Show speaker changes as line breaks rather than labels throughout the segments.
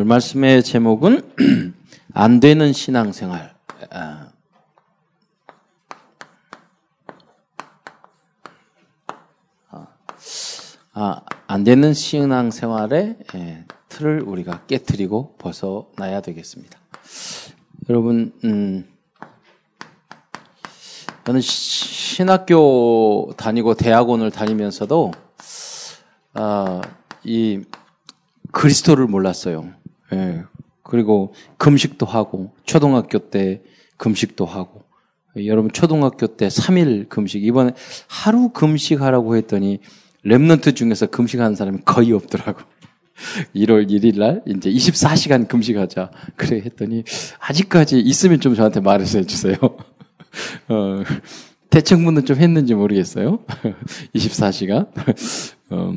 오늘 말씀의 제목은 안 되는 신앙생활. 아, 아, 안 되는 신앙생활의 예, 틀을 우리가 깨뜨리고 벗어나야 되겠습니다. 여러분, 음, 저는 신학교 다니고 대학원을 다니면서도 아, 이 그리스도를 몰랐어요. 예. 그리고 금식도 하고 초등학교 때 금식도 하고 여러분 초등학교 때 3일 금식 이번에 하루 금식하라고 했더니 랩런트 중에서 금식하는 사람이 거의 없더라고. 1월 1일 날 이제 24시간 금식하자. 그래 했더니 아직까지 있으면 좀 저한테 말해서 해주세요. 어, 대청문은 좀 했는지 모르겠어요. 24시간. 어,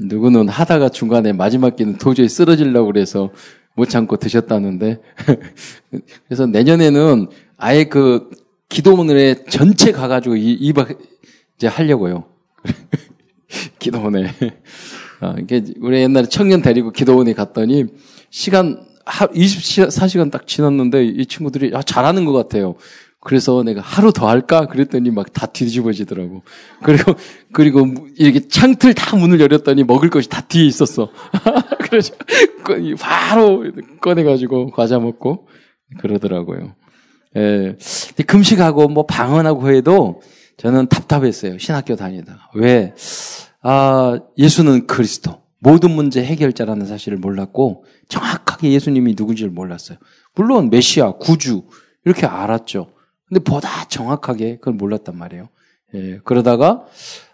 누구는 하다가 중간에 마지막 끼는 도저히 쓰러지려고 그래서 못 참고 드셨다는데. 그래서 내년에는 아예 그 기도문에 전체 가가지고 이, 2박 이제 하려고요. 기도원에. 아, 이게 우리 옛날에 청년 데리고 기도원에 갔더니 시간 24시간 딱 지났는데 이 친구들이 아, 잘하는 것 같아요. 그래서 내가 하루 더 할까? 그랬더니 막 다 뒤집어지더라고. 그리고, 그리고 이렇게 창틀 다 문을 열었더니 먹을 것이 다 뒤에 있었어. 그래서 바로 꺼내가지고 과자 먹고 그러더라고요. 예. 금식하고 뭐 방언하고 해도 저는 답답했어요. 신학교 다니다. 왜? 아, 예수는 그리스도. 모든 문제 해결자라는 사실을 몰랐고 정확하게 예수님이 누군지를 몰랐어요. 물론 메시아, 구주 이렇게 알았죠. 근데 보다 정확하게 그걸 몰랐단 말이에요. 예, 그러다가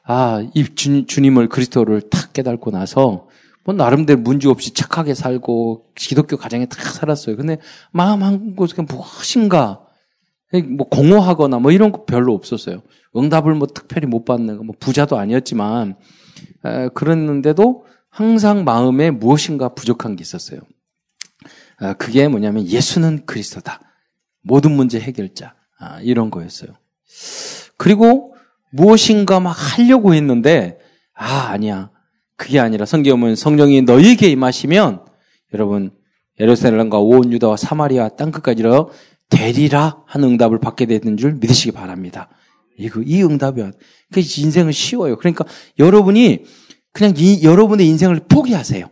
아, 이 주, 주님을 그리스도를 탁 깨닫고 나서 뭐 나름대로 문제 없이 착하게 살고 기독교 가정에 탁 살았어요. 근데 마음 한 곳에 무엇인가 뭐 공허하거나 뭐 이런 거 별로 없었어요. 응답을 뭐 특별히 못 받는 뭐 부자도 아니었지만 에, 그랬는데도 항상 마음에 무엇인가 부족한 게 있었어요. 아, 그게 뭐냐면 예수는 그리스도다. 모든 문제 해결자. 아, 이런 거였어요. 그리고 무엇인가 막 하려고 했는데, 아, 아니야. 그게 아니라 성경은 성령이 너희에게 임하시면, 여러분, 예루살렘과 온 유다와 사마리아 땅 끝까지로 되리라 하는 응답을 받게 되는 줄 믿으시기 바랍니다. 이거, 이 응답이야. 그 인생은 쉬워요. 그러니까 여러분이 그냥 이, 여러분의 인생을 포기하세요.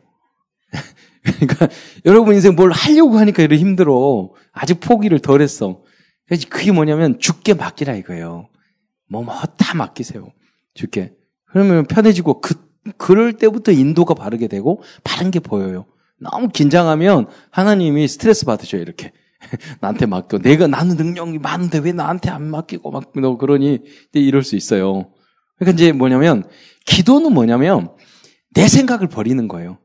그러니까 여러분 인생 뭘 하려고 하니까 이렇게 힘들어. 아직 포기를 덜 했어. 그래서 그게 뭐냐면 죽게 맡기라 이거예요. 뭐, 뭐, 다 맡기세요. 죽게. 그러면 편해지고, 그, 그럴 때부터 인도가 바르게 되고, 바른 게 보여요. 너무 긴장하면 하나님이 스트레스 받으셔요, 이렇게. 나한테 맡겨. 내가, 나는 능력이 많은데 왜 나한테 안 맡기고 막, 너 그러니, 이럴 수 있어요. 그러니까 이제 뭐냐면, 기도는 뭐냐면, 내 생각을 버리는 거예요.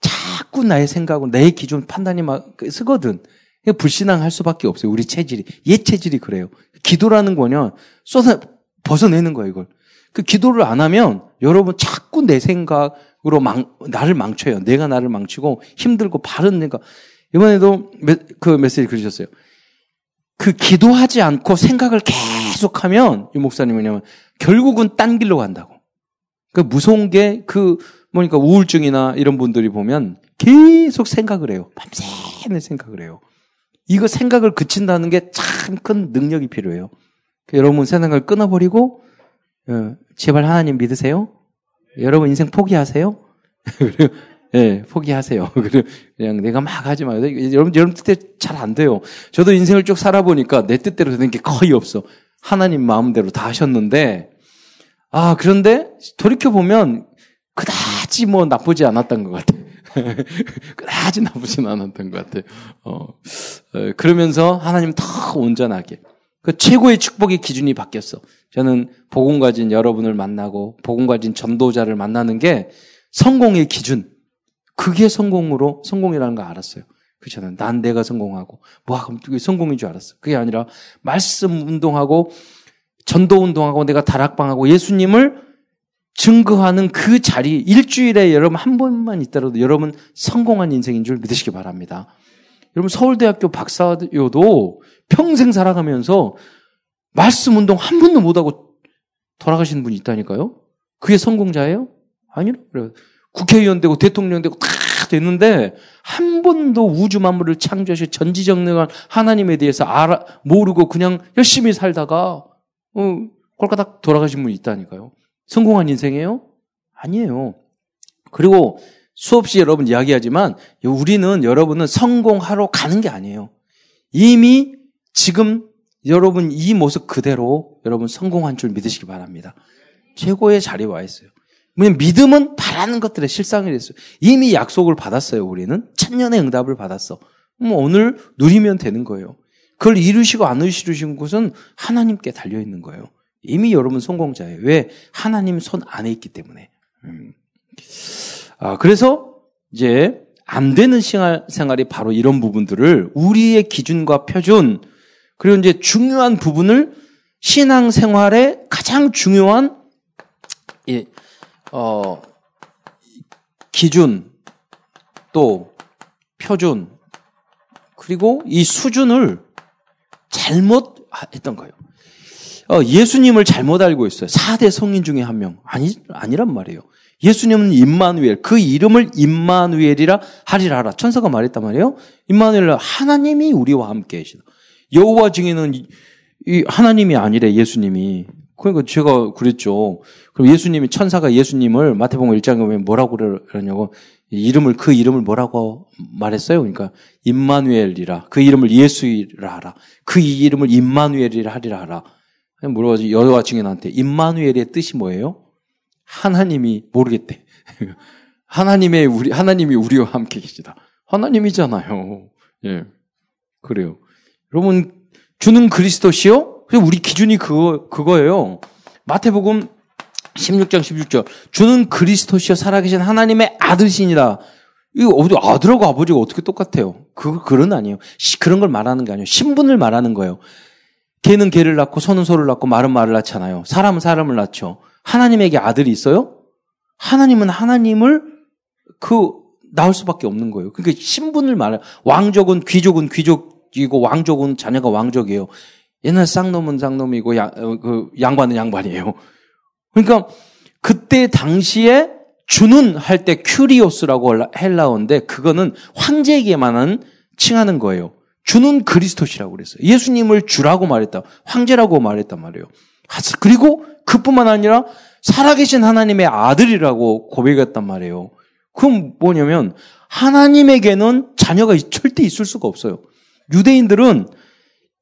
자꾸 나의 생각을, 내 기준 판단이 막 쓰거든. 불신앙할 수밖에 없어요. 우리 체질이. 옛 체질이 그래요. 기도라는 거냐, 쏟아, 벗어내는 거예요, 이걸. 그 기도를 안 하면 여러분 자꾸 내 생각으로 망, 나를 망쳐요. 내가 나를 망치고 힘들고 바른 내가. 이번에도 그 메시지 그러셨어요. 그 기도하지 않고 생각을 계속하면 이 목사님 뭐냐면 결국은 딴 길로 간다고. 그 무서운 게 그 뭐니까 우울증이나 이런 분들이 보면 계속 생각을 해요. 밤새내 생각을 해요. 이거 생각을 그친다는 게 참 큰 능력이 필요해요. 여러분 생각을 끊어버리고 어, 제발 하나님 믿으세요. 여러분 인생 포기하세요. 예, 네, 포기하세요. 그냥 내가 막 하지 마요. 여러분, 여러분 뜻대로 잘 안 돼요. 저도 인생을 쭉 살아보니까 내 뜻대로 되는 게 거의 없어. 하나님 마음대로 다 하셨는데, 아, 그런데 돌이켜보면 그다지 뭐 나쁘지 않았던 것 같아요. 그다지 나쁘진 않았던 것 같아요. 어, 어, 그러면서 하나님 더 온전하게. 그 최고의 축복의 기준이 바뀌었어. 저는 복음 가진 여러분을 만나고 복음 가진 전도자를 만나는 게 성공의 기준. 그게 성공으로 성공이라는 걸 알았어요. 그렇잖아요. 난 내가 성공하고 뭐 그게 성공인 줄 알았어. 그게 아니라 말씀 운동하고 전도 운동하고 내가 다락방하고 예수님을 증거하는 그 자리 일주일에 여러분 한 번만 있더라도 여러분 성공한 인생인 줄 믿으시기 바랍니다. 여러분 서울대학교 박사여도 평생 살아가면서 말씀 운동 한 번도 못하고 돌아가신 분이 있다니까요. 그게 성공자예요? 아니요. 국회의원 되고 대통령 되고 다 됐는데 한 번도 우주 만물을 창조하시 전지정능한 하나님에 대해서 알아 모르고 그냥 열심히 살다가 어, 꼴까닥 돌아가신 분이 있다니까요. 성공한 인생이에요? 아니에요. 그리고 수없이 여러분 이야기하지만 우리는 여러분은 성공하러 가는 게 아니에요. 이미 지금 여러분 이 모습 그대로 여러분 성공한 줄 믿으시기 바랍니다. 최고의 자리에 와 있어요. 왜냐면 믿음은 바라는 것들의 실상이 됐어요. 이미 약속을 받았어요, 우리는. 천년의 응답을 받았어. 뭐 오늘 누리면 되는 거예요. 그걸 이루시고 안 이루시는 것은 하나님께 달려 있는 거예요. 이미 여러분 성공자예요. 왜? 하나님 손 안에 있기 때문에. 음. 아, 그래서 이제 안 되는 생활이 바로 이런 부분들을 우리의 기준과 표준, 그리고 이제 중요한 부분을 신앙 생활의 가장 중요한 이, 어, 기준 또 표준 그리고 이 수준을 잘못 했던 거예요. 어, 예수님을 잘못 알고 있어요. 4대 성인 중에 한 명. 아니, 아니란 말이에요. 예수님은 임마누엘, 그 이름을 임마누엘이라 하리라 하라. 천사가 말했단 말이에요. 임마누엘 하나님이 우리와 함께 계시다. 여호와 중에는 이 하나님이 아니래 예수님이. 그러니까 제가 그랬죠. 그럼 예수님이 천사가 예수님을 마태복음 1장에 보면 뭐라고 그러냐고 이름을 그 이름을 뭐라고 말했어요? 그러니까 임마누엘이라 그 이름을 예수이라 하라. 그 이름을 임마누엘이라 하리라 하라. 물어가지고 여호와 증인한테 임마누엘의 뜻이 뭐예요? 하나님이 모르겠대. 하나님의 우리 하나님이 우리와 함께 계시다. 하나님이잖아요. 예. 그래요. 여러분 주는 그리스도시요? 우리 기준이 그거 그거예요. 마태복음 16장 16절. 주는 그리스도시요 살아계신 하나님의 아들이시니라. 이거 어디 아들하고 아버지가 어떻게 똑같아요? 그 그런 아니에요. 그런 걸 말하는 게 아니에요. 신분을 말하는 거예요. 개는 개를 낳고 소는 소를 낳고 말은 말을 낳잖아요. 사람은 사람을 낳죠. 하나님에게 아들이 있어요? 하나님은 하나님을 그 낳을 수밖에 없는 거예요. 그러니까 신분을 말해. 왕족은 귀족은 귀족이고 왕족은 자녀가 왕족이에요. 옛날 쌍놈은 쌍놈이고 양, 어, 그 양반은 양반이에요. 그러니까 그때 당시에 주는 할 때 큐리오스라고 헬라어인데 그거는 황제에게만은 칭하는 거예요. 주는 그리스도시라고 그랬어요. 예수님을 주라고 말했다. 황제라고 말했단 말이에요. 그리고 그뿐만 아니라 살아계신 하나님의 아들이라고 고백했단 말이에요. 그럼 뭐냐면 하나님에게는 자녀가 절대 있을 수가 없어요. 유대인들은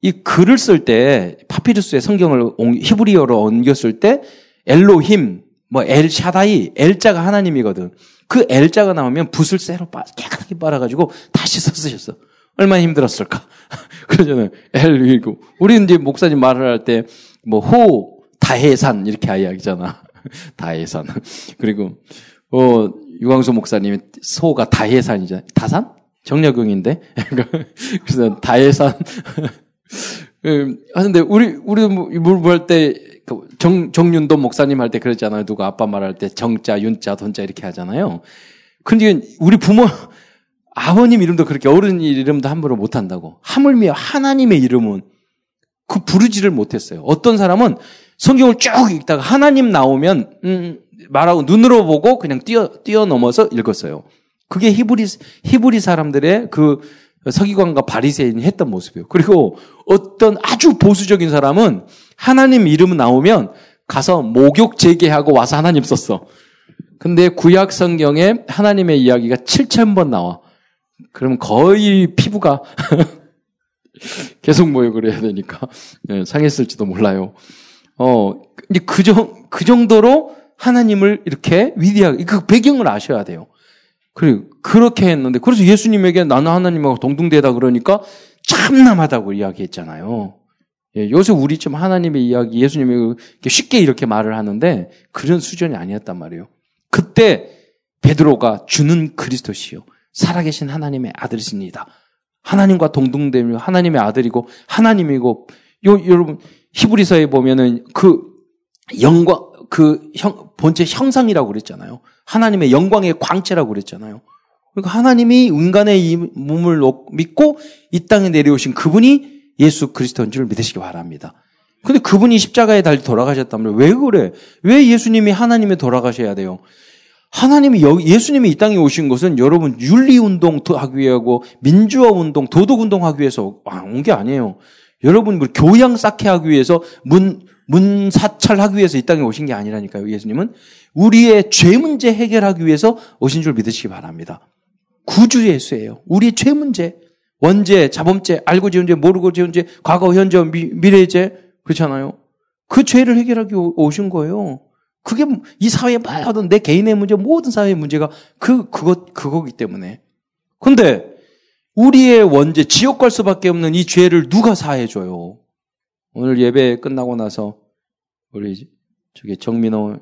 이 글을 쓸 때 파피루스의 성경을 히브리어로 옮겼을 때 엘로힘, 뭐 엘샤다이, 엘자가 하나님이거든. 그 엘자가 나오면 붓을 쇠로 깨끗하게 빨아가지고 다시 써쓰셨어. 얼마나 힘들었을까? 그러잖아요. 엘이고 우리는 이제 목사님 말을 할 때 뭐 호, 다해산 이렇게 이야기잖아. 다해산. 그리고 어 유광수 목사님이 소가 다해산이잖아요. 다산? 정약용인데. 그래서 다해산 음, 하는데 우리 우리 뭐할때 그 정, 정윤도 목사님 할 때 그랬잖아요. 누가 아빠 말할 때 정자, 윤자, 돈자 이렇게 하잖아요. 근데 우리 부모 아버님 이름도 그렇게 어른 이름도 함부로 못 한다고. 하물며 하나님의 이름은 그 부르지를 못했어요. 어떤 사람은 성경을 쭉 읽다가 하나님 나오면 음, 말하고 눈으로 보고 그냥 뛰어 뛰어넘어서 읽었어요. 그게 히브리 히브리 사람들의 그 서기관과 바리새인이 했던 모습이에요. 그리고 어떤 아주 보수적인 사람은 하나님 이름 나오면 가서 목욕 재개하고 와서 하나님 썼어. 근데 구약 성경에 하나님의 이야기가 7천 번 나와. 그러면 거의 피부가 계속 모욕을 해야 되니까 네, 상했을지도 몰라요. 어, 그, 정, 그 정도로 하나님을 이렇게 위대하게, 그 배경을 아셔야 돼요. 그리고 그렇게 했는데 그래서 예수님에게 나는 하나님하고 동등되다 그러니까 참남하다고 이야기했잖아요. 예, 요새 우리 좀 하나님의 이야기, 예수님이 쉽게 이렇게 말을 하는데 그런 수준이 아니었단 말이에요. 그때 베드로가 주는 그리스도시요. 살아계신 하나님의 아들이십니다. 하나님과 동등되며 하나님의 아들이고 하나님이고 요, 여러분 히브리서에 보면은 그 영광 그 형, 본체 형상이라고 그랬잖아요. 하나님의 영광의 광채라고 그랬잖아요. 그러니까 하나님이 인간의 이 몸을 믿고 이 땅에 내려오신 그분이 예수 그리스도인 줄 믿으시기 바랍니다. 근데 그분이 십자가에 달리 돌아가셨다면 왜 그래? 왜 예수님이 하나님에 돌아가셔야 돼요?
하나님이 예수님이 이 땅에 오신 것은 여러분 윤리 운동 하기 위하고 민주화 운동, 도덕 운동 하기 위해서 온 게 아니에요. 여러분 교양 쌓게 하기 위해서 문 문사찰하기 위해서 이 땅에 오신 게 아니라니까요. 예수님은 우리의 죄 문제 해결하기 위해서 오신 줄 믿으시기 바랍니다. 구주 예수예요. 우리의 죄 문제, 원죄, 자범죄, 알고 지은 죄, 모르고 지은 죄, 과거, 현재, 미, 미래 죄 그렇잖아요. 그 죄를 해결하기 오신 거예요. 그게 이 사회의 모든 내 개인의 문제, 모든 사회의 문제가 그 그것 그거기 때문에. 근데 우리의 원죄, 지옥 갈 수밖에 없는 이 죄를 누가 사해 줘요? 오늘 예배 끝나고 나서 우리 저기 정민호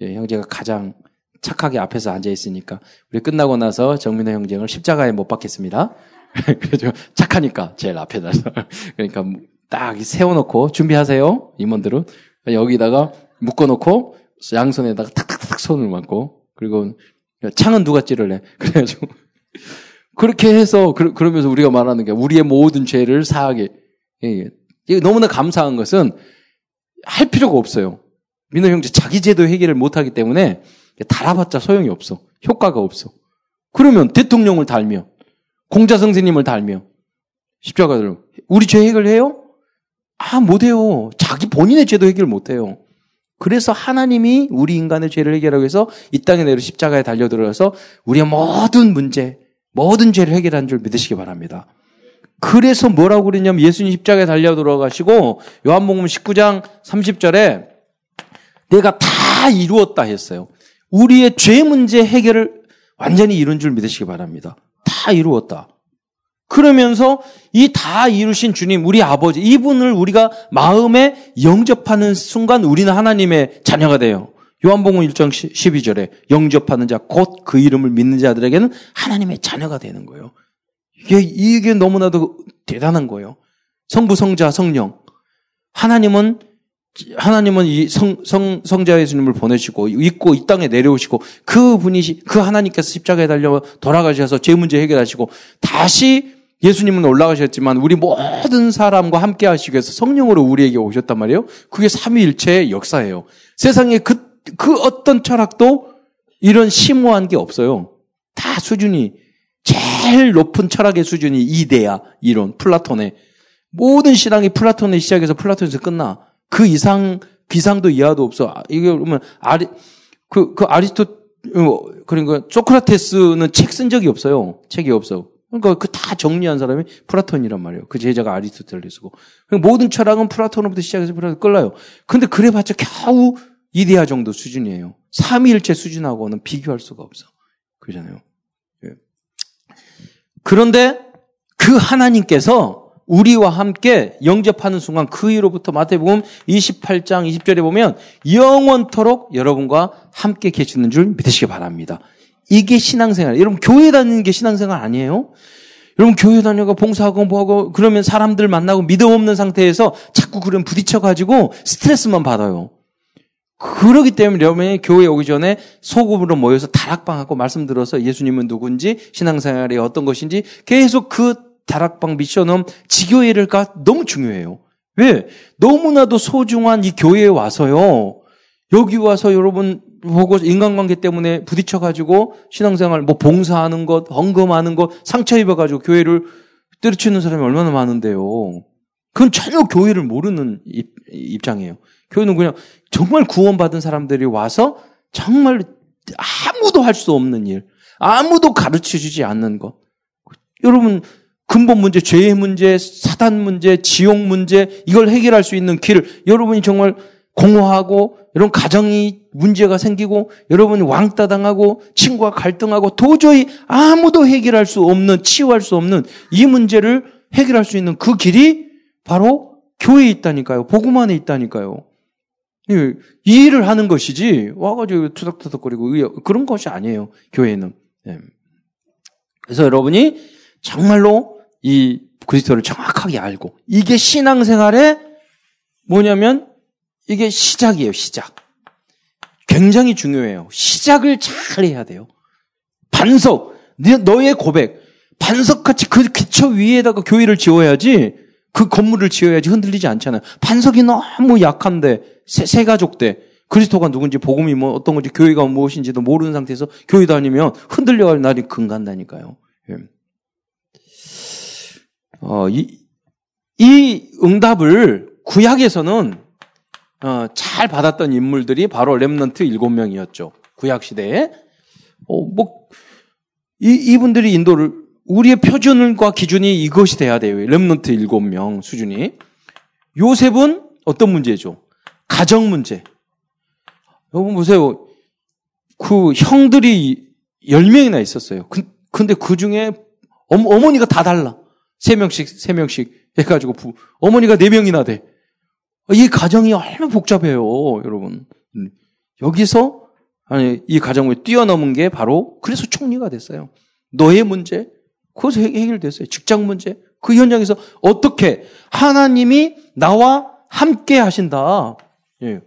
예, 형제가 가장 착하게 앞에서 앉아 있으니까 우리 끝나고 나서 정민호 형제를 십자가에 못 박겠습니다. 그래서 착하니까 제일 앞에다 그러니까 딱 세워놓고 준비하세요 임원들은 여기다가 묶어놓고 양손에다가 탁탁탁 손을 맞고 그리고 창은 누가 찌를래 그래가지고 그렇게 해서 그, 러면서 우리가 말하는 게 우리의 모든 죄를 사하게 이게 너무나 감사한 것은 할 필요가 없어요. 민호 형제 자기 제도 해결을 못하기 때문에 달아봤자 소용이 없어. 효과가 없어. 그러면 대통령을 달며 공자 선생님을 달며 십자가를 우리 죄 해결해요? 아 못해요. 자기 본인의 죄도 해결 못해요. 그래서 하나님이 우리 인간의 죄를 해결하기 위해서 이 땅에 내려 십자가에 달려들어서 우리의 모든 문제, 모든 죄를 해결한 줄 믿으시기 바랍니다. 그래서 뭐라고 그랬냐면 예수님 십자가에 달려 들어가시고 요한복음 19장 30절에 내가 다 이루었다 했어요. 우리의 죄 문제 해결을 완전히 이룬 줄 믿으시기 바랍니다. 다 이루었다. 그러면서 이 다 이루신 주님, 우리 아버지, 이분을 우리가 마음에 영접하는 순간 우리는 하나님의 자녀가 돼요. 요한복음 1장 12절에 영접하는 자, 곧 그 이름을 믿는 자들에게는 하나님의 자녀가 되는 거예요. 이게, 이게 너무나도 대단한 거예요. 성부, 성자, 성령. 하나님은 하나님은 이 성, 성, 성자 예수님을 보내시고, 있고, 이 땅에 내려오시고, 그 분이, 그 하나님께서 십자가에 달려 돌아가셔서 죄 문제 해결하시고, 다시 예수님은 올라가셨지만, 우리 모든 사람과 함께 하시기 위해서 성령으로 우리에게 오셨단 말이에요. 그게 삼위일체의 역사예요. 세상에 그, 그 어떤 철학도 이런 심오한 게 없어요. 다 수준이 제일 높은 철학의 수준이 이데아 이론 플라톤의 모든 신앙이 플라톤의 시작해서 플라톤에서 끝나. 그 이상 이상도 이하도 없어. 아, 이게 그러면 아리 그, 그 아리스토 어, 그러니까 소크라테스는 책 쓴 적이 없어요. 책이 없어. 그러니까 그 다 정리한 사람이 플라톤이란 말이에요. 그 제자가 아리스토텔레스고. 그러니까 모든 철학은 플라톤으로부터 시작해서 플라톤 끝나요. 근데 그래봤자 겨우 이데아 정도 수준이에요. 삼위일체 수준하고는 비교할 수가 없어. 그러잖아요. 그런데 그 하나님께서 우리와 함께 영접하는 순간 그 이로부터 마태복음 28장 20절에 보면 영원토록 여러분과 함께 계시는 줄 믿으시기 바랍니다. 이게 신앙생활. 여러분 교회 다니는 게 신앙생활 아니에요? 여러분 교회 다녀가 봉사하고 뭐하고 그러면 사람들 만나고 믿음 없는 상태에서 자꾸 그런 부딪혀 가지고 스트레스만 받아요. 그러기 때문에 여러분이 교회 오기 전에 소금으로 모여서 다락방하고 말씀 들어서 예수님은 누군지 신앙생활이 어떤 것인지 계속 그 다락방 미션은 지교회를가 너무 중요해요. 왜? 너무나도 소중한 이 교회에 와서요. 여기 와서 여러분 보고 인간관계 때문에 부딪혀가지고 신앙생활 뭐 봉사하는 것, 헌금하는 것, 상처 입어가지고 교회를 때려치는 사람이 얼마나 많은데요. 그건 전혀 교회를 모르는 입장이에요. 교회는 그냥 정말 구원받은 사람들이 와서 정말 아무도 할 수 없는 일, 아무도 가르쳐 주지 않는 것. 여러분, 근본 문제, 죄의 문제, 사단 문제, 지옥 문제, 이걸 해결할 수 있는 길, 여러분이 정말 공허하고, 여러분 가정이 문제가 생기고, 여러분이 왕따 당하고, 친구와 갈등하고, 도저히 아무도 해결할 수 없는, 치유할 수 없는 이 문제를 해결할 수 있는 그 길이 바로 교회에 있다니까요. 복음 안에 있다니까요. 이 일을 하는 것이지 와가지고 투닥투닥거리고 그런 것이 아니에요. 교회는. 네. 그래서 여러분이 정말로 이 그리스도를 정확하게 알고 이게 신앙생활의 뭐냐면 이게 시작이에요. 시작. 굉장히 중요해요. 시작을 잘 해야 돼요. 반석, 너의 고백, 반석같이 그 기초 위에다가 교회를 지어야지 그 건물을 지어야지 흔들리지 않잖아요. 반석이 너무 약한데 새, 새 가족 때 그리스도가 누군지 복음이 뭐 어떤 건지 교회가 무엇인지도 모르는 상태에서 교회 다니면 흔들려가지고 날이 금간다니까요. 예. 어, 이, 이 응답을 구약에서는 어, 잘 받았던 인물들이 바로 렘넌트 일곱 명이었죠. 구약 시대에. 어, 뭐, 이, 이분들이 인도를, 우리의 표준과 기준이 이것이 돼야 돼요. 렘넌트 일곱 명 수준이. 요셉은 어떤 문제죠? 가정 문제. 여러분 보세요. 그 형들이 10명이나 있었어요. 그, 근데 그 중에 어머, 니가 다 달라. 3명씩, 3명씩 해가지고 부, 어머니가 4명이나 돼. 이 가정이 얼마나 복잡해요, 여러분. 여기서, 아니, 이 가정을 뛰어넘은 게 바로 그래서 총리가 됐어요. 너의 문제, 그것서 해결됐어요. 직장 문제, 그 현장에서 어떻게 하나님이 나와 함께 하신다. 예.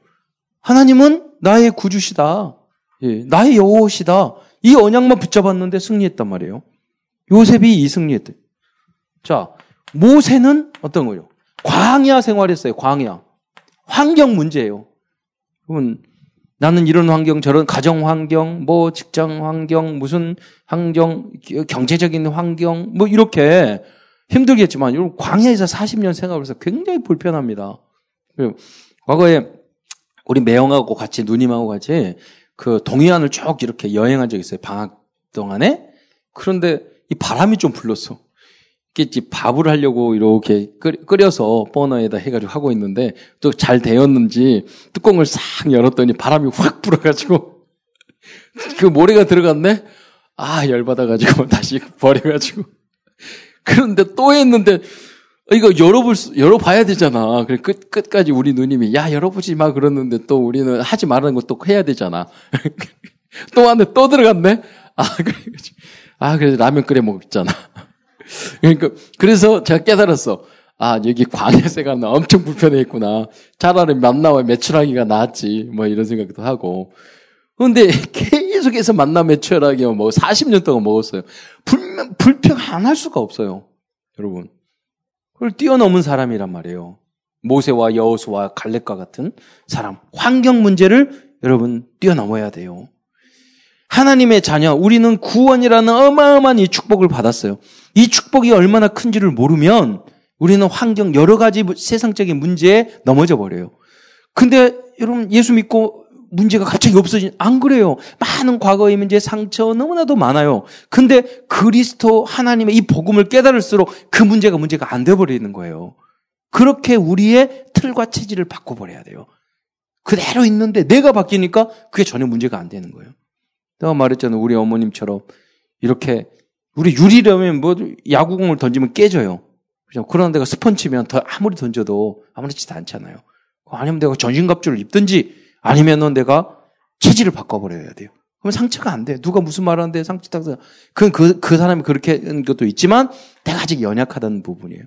하나님은 나의 구주시다. 예. 나의 여호시다. 이 언약만 붙잡았는데 승리했단 말이에요. 요셉이 이 승리했대. 자, 모세는 어떤 거요? 광야 생활했어요. 광야. 환경 문제예요. 그러면 나는 이런 환경, 저런 가정 환경, 뭐 직장 환경, 무슨 환경, 경제적인 환경, 뭐 이렇게 힘들겠지만 여러분 광야에서 40년 생활해서 굉장히 불편합니다. 과거에 우리 매형하고 같이 누님하고 같이 그 동해안을 쭉 이렇게 여행한 적 있어요. 방학 동안에. 그런데 이 바람이 좀 불렀어. 겠지 밥을 하려고 이렇게 끓여서 버너에다 해가지고 하고 있는데 또 잘 되었는지 뚜껑을 싹 열었더니 바람이 확 불어가지고 그 모래가 들어갔네? 아 열받아가지고 다시 버려가지고 그런데 또 했는데 이거 열어볼 수, 열어봐야 되잖아. 그래 끝 끝까지 우리 누님이 야 열어보지 마 그러는데 또 우리는 하지 말라는 것도 해야 되잖아. 또 안에 또 들어갔네. 아 그래 아 그래서 라면 끓여 먹잖아. 그러니까 그래서 제가 깨달았어. 아 여기 광야세가 엄청 불편했구나. 차라리 만나와 매출하기가 낫지. 뭐 이런 생각도 하고. 그런데 계속해서 만나 매출하기 뭐 40년 동안 먹었어요. 불, 불평 안 할 수가 없어요. 여러분. 그걸 뛰어넘은 사람이란 말이에요. 모세와 여호수와 갈렙과 같은 사람. 환경 문제를 여러분 뛰어넘어야 돼요. 하나님의 자녀, 우리는 구원이라는 어마어마한 이 축복을 받았어요. 이 축복이 얼마나 큰지를 모르면 우리는 환경, 여러 가지 세상적인 문제에 넘어져 버려요. 근데 여러분, 예수 믿고 문제가 갑자기 없어진, 안 그래요. 많은 과거의 문제, 상처 너무나도 많아요. 근데 그리스도 하나님의 이 복음을 깨달을수록 그 문제가 문제가 안 돼 버리는 거예요. 그렇게 우리의 틀과 체질을 바꿔 버려야 돼요. 그대로 있는데 내가 바뀌니까 그게 전혀 문제가 안 되는 거예요. 내가 말했잖아요. 우리 어머님처럼 이렇게 우리 유리라면 뭐 야구공을 던지면 깨져요. 그죠? 그런 데가 스펀치면 더 아무리 던져도 아무렇지도 않잖아요. 아니면 내가 전신갑주를 입든지 아니면은 내가 체질을 바꿔버려야 돼요. 그러면 상처가 안 돼. 누가 무슨 말 하는데 상처 딱, 그, 그, 그 사람이 그렇게 하는 것도 있지만 내가 아직 연약하다는 부분이에요.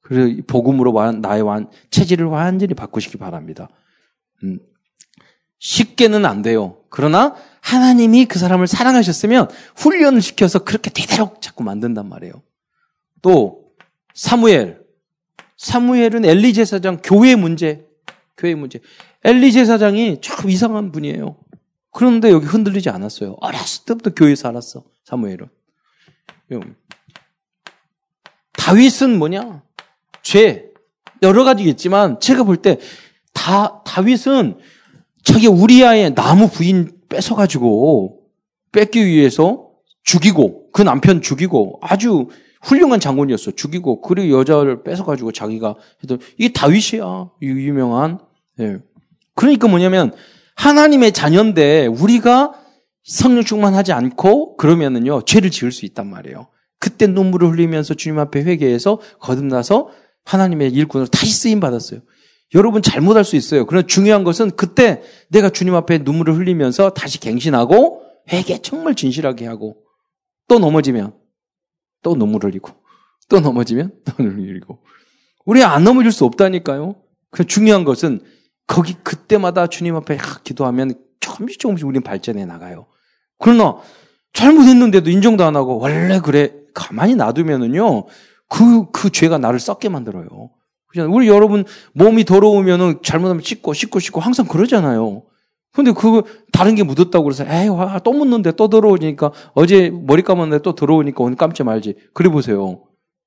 그래서 복음으로 완, 나의 완, 체질을 완전히 바꾸시기 바랍니다. 음. 쉽게는 안 돼요. 그러나 하나님이 그 사람을 사랑하셨으면 훈련을 시켜서 그렇게 되도록 자꾸 만든단 말이에요. 또 사무엘. 사무엘은 엘리 제사장 교회 문제, 교회 문제. 엘리 제사장이 참 이상한 분이에요. 그런데 여기 흔들리지 않았어요. 어렸을 때부터 교회에 살았어. 사무엘은. 다윗은 뭐냐? 죄. 여러 가지겠지만 제가 볼 때 다 다윗은 자기 우리아의 나무 부인 뺏어가지고 뺏기 위해서 죽이고 그 남편 죽이고 아주 훌륭한 장군이었어. 죽이고 그리고 여자를 뺏어가지고 자기가 해도 이게 다윗이야. 유명한. 예. 그러니까 뭐냐면 하나님의 자녀인데 우리가 성령 충만하지 않고 그러면은요 죄를 지을 수 있단 말이에요. 그때 눈물을 흘리면서 주님 앞에 회개해서 거듭나서 하나님의 일꾼으로 다시 쓰임 받았어요. 여러분 잘못할 수 있어요. 그러나 중요한 것은 그때 내가 주님 앞에 눈물을 흘리면서 다시 갱신하고 회개 정말 진실하게 하고 또 넘어지면 또 눈물 흘리고 또 넘어지면 또 눈물 흘리고 우리 안 넘어질 수 없다니까요. 그 중요한 것은 거기 그때마다 주님 앞에 기도하면 조금씩 조금씩 우리는 발전해 나가요. 그러나 잘못했는데도 인정도 안 하고 원래 그래 가만히 놔두면은요 그그 그 죄가 나를 썩게 만들어요. 우리 여러분 몸이 더러우면은 잘못하면 씻고 씻고 씻고 항상 그러잖아요. 근데 그 다른 게 묻었다고 그래서 에이 와, 또 묻는데 또 들어오니까 어제 머리 감았는데 또 들어오니까 오늘 감지 말지. 그래 보세요.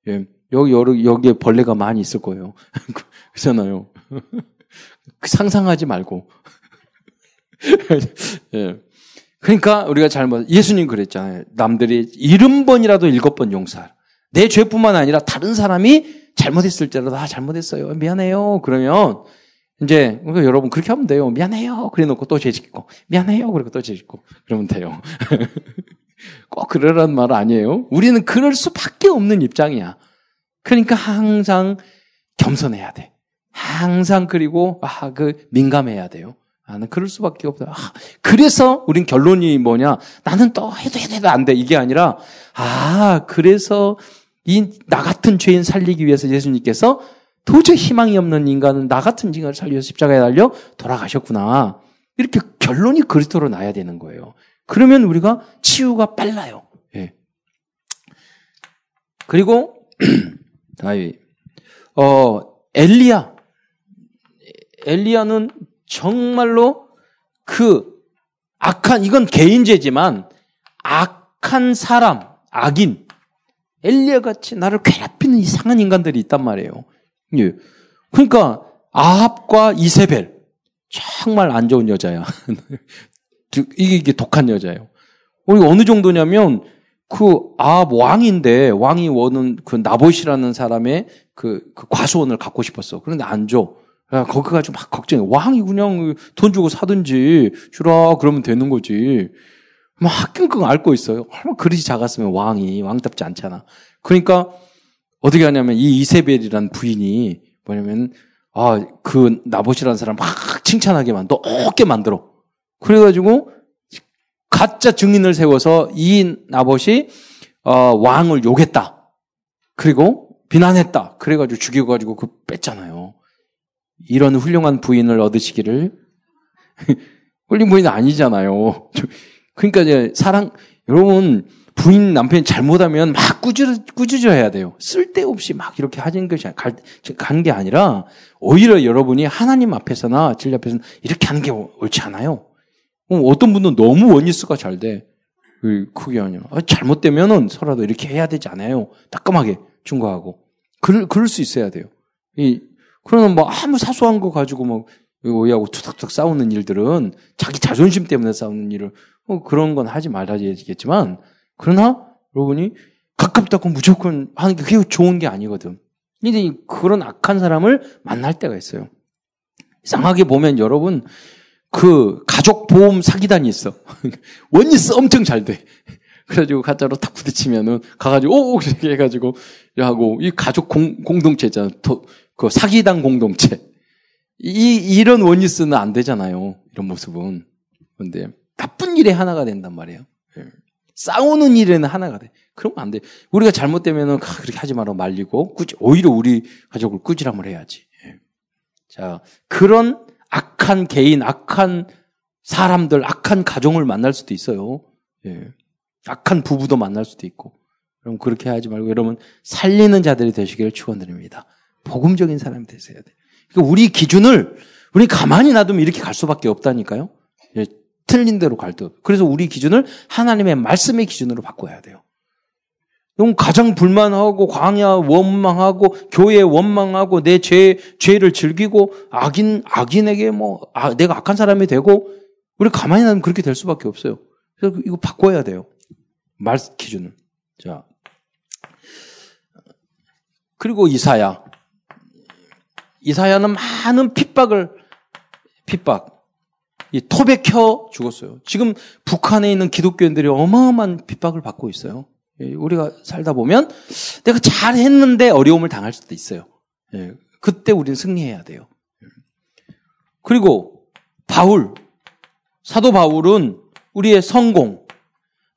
예. 여기 여기 여기에 벌레가 많이 있을 거예요. 그렇잖아요. 상상하지 말고. 예. 그러니까 우리가 잘못 예수님 그랬잖아요. 남들이 일흔 번이라도 일곱 번 용서하라. 내 죄뿐만 아니라 다른 사람이 잘못했을 때라도 아 잘못했어요. 미안해요. 그러면 이제 그러니까 여러분 그렇게 하면 돼요. 미안해요. 그래 놓고 또 죄짓고 미안해요. 그리고 또 죄짓고 그러면 돼요. 꼭 그러라는 말 아니에요. 우리는 그럴 수밖에 없는 입장이야. 그러니까 항상 겸손해야 돼. 항상 그리고 아 그 민감해야 돼요. 나는 그럴 수밖에 없다. 아, 그래서 우린 결론이 뭐냐? 나는 또 해도 해도 해도 안 돼. 이게 아니라 아 그래서 이 나 같은 죄인 살리기 위해서 예수님께서 도저히 희망이 없는 인간은 나 같은 인간을 살려 서 십자가에 달려 돌아가셨구나. 이렇게 결론이 그리스도로 나야 되는 거예요. 그러면 우리가 치유가 빨라요. 예. 그리고 다윗 어 엘리야 엘리야는 정말로 그 악한 이건 개인죄지만 악한 사람 악인 엘리야 같이 나를 괴롭히는 이상한 인간들이 있단 말이에요. 예. 그러니까 아합과 이세벨 정말 안 좋은 여자야. 이게, 독한 여자예요. 어느 정도냐면 그 아합 왕인데 왕이 원은 그 나봇이라는 사람의 그, 그 과수원을 갖고 싶었어. 그런데 안 줘. 야, 거기 가지고 막 걱정해. 왕이 그냥 돈 주고 사든지 주라 그러면 되는 거지. 막 끙끙 앓고 있어요. 얼마나 그릇이 작았으면 왕이 왕답지 않잖아. 그러니까 어떻게 하냐면 이 이세벨이란 부인이 뭐냐면 아 그 나봇이라는 사람 막 칭찬하게 만들어 만들어. 그래가지고 가짜 증인을 세워서 이 나봇이 어, 왕을 욕했다. 그리고 비난했다. 그래가지고 죽여가지고 그 뺐잖아요. 이런 훌륭한 부인을 얻으시기를 훌륭 부인 아니잖아요. 그러니까 이제 사랑 여러분 부인 남편이 잘못하면 막 꾸짖, 꾸짖어야 돼요. 쓸데없이 막 이렇게 하는 것이 가는 게 아니라 오히려 여러분이 하나님 앞에서나 진리 앞에서는 이렇게 하는 게 옳지 않아요. 어떤 분은 너무 원리스가 잘 돼. 그게 아니라 아, 잘못되면은 서로도 이렇게 해야 되지 않아요. 따끔하게 중과하고 그럴 그럴 수 있어야 돼요. 이 그러면 뭐 아무 사소한 거 가지고 뭐 오해하고 투닥투닥 싸우는 일들은 자기 자존심 때문에 싸우는 일을 뭐 그런 건 하지 말아야겠지만 그러나 여러분이 가깝다고 무조건 하는 게 그게 좋은 게 아니거든. 근데 그런 악한 사람을 만날 때가 있어요. 이상하게 보면 여러분 그 가족 보험 사기단이 있어. 원리스 엄청 잘 돼. 그래가지고 가짜로 탁 부딪히면은 가가지고 오 이렇게 해가지고 하고 이 가족 공, 공동체 있잖아. 그 사기단 공동체. 이 이런 원리스는 안 되잖아요. 이런 모습은. 근데 나쁜 일에 하나가 된단 말이에요. 예. 싸우는 일에는 하나가 돼. 그러면 안 돼. 우리가 잘못되면은 그렇게 하지 마라 말리고 꾸지, 오히려 우리 가족을 꾸지람을 해야지. 예. 자, 그런 악한 개인, 악한 사람들, 악한 가정을 만날 수도 있어요. 예. 악한 부부도 만날 수도 있고. 그럼 그렇게 하지 말고 여러분 살리는 자들이 되시기를 축원드립니다. 복음적인 사람이 되셔야 돼. 그러니까 우리 기준을 우리 가만히 놔두면 이렇게 갈 수밖에 없다니까요. 예. 틀린 대로 갈 듯. 그래서 우리 기준을 하나님의 말씀의 기준으로 바꿔야 돼요. 넌 가장 불만하고 광야 원망하고 교회 원망하고 내 죄 죄를 즐기고 악인 악인에게 뭐 아, 내가 악한 사람이 되고 우리 가만히 나면 그렇게 될 수밖에 없어요. 그래서 이거 바꿔야 돼요. 말 기준을. 자. 그리고 이사야. 이사야는 많은 핍박을 핍박 이 토백혀 죽었어요. 지금 북한에 있는 기독교인들이 어마어마한 핍박을 받고 있어요. 예, 우리가 살다 보면 내가 잘했는데 어려움을 당할 수도 있어요. 예, 그때 우리는 승리해야 돼요. 그리고 바울, 사도 바울은 우리의 성공.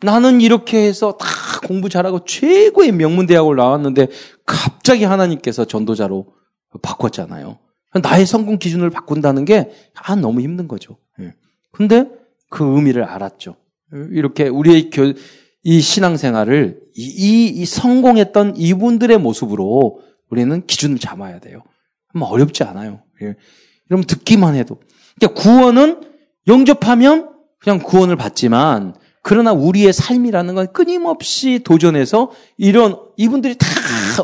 나는 이렇게 해서 다 공부 잘하고 최고의 명문대학을 나왔는데 갑자기 하나님께서 전도자로 바꿨잖아요. 나의 성공 기준을 바꾼다는 게 아, 너무 힘든 거죠. 예. 근데 그 의미를 알았죠. 이렇게 우리의 교, 이 신앙생활을 이, 이, 이 성공했던 이분들의 모습으로 우리는 기준을 잡아야 돼요. 뭐 어렵지 않아요. 예. 여러분 듣기만 해도. 그러니까 구원은 영접하면 그냥 구원을 받지만 그러나 우리의 삶이라는 건 끊임없이 도전해서 이런 이분들이 다